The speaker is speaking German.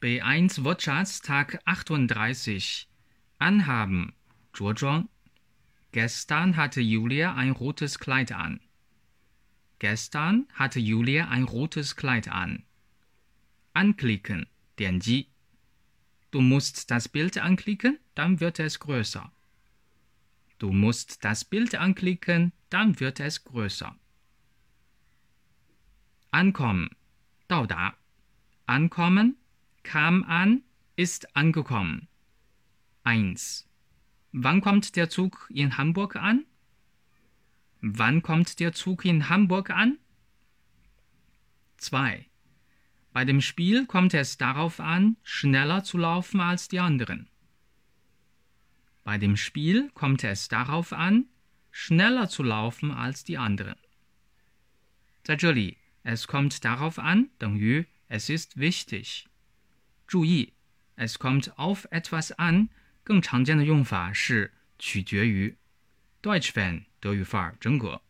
B1 Wortschatz Tag 38 Anhaben 着装 Gestern hatte Julia ein rotes Kleid an. Gestern hatte Julia ein rotes Kleid an. Anklicken 点击 Du musst das Bild anklicken, dann wird es größer. Du musst das Bild anklicken, dann wird es größer. Ankommen 到达 Ankommen kam an, ist angekommen. 1. Wann kommt der Zug in Hamburg an? Wann kommt der Zug in Hamburg an? 2. Bei dem Spiel kommt es darauf an, schneller zu laufen als die anderen. Bei dem Spiel kommt es darauf an, schneller zu laufen als die anderen. 在这里，es kommt darauf an 等于 es ist wichtig。 注意，as kommt auf etwas an 更常见的用法是取决于。Deutsch Fan 德语范儿真格。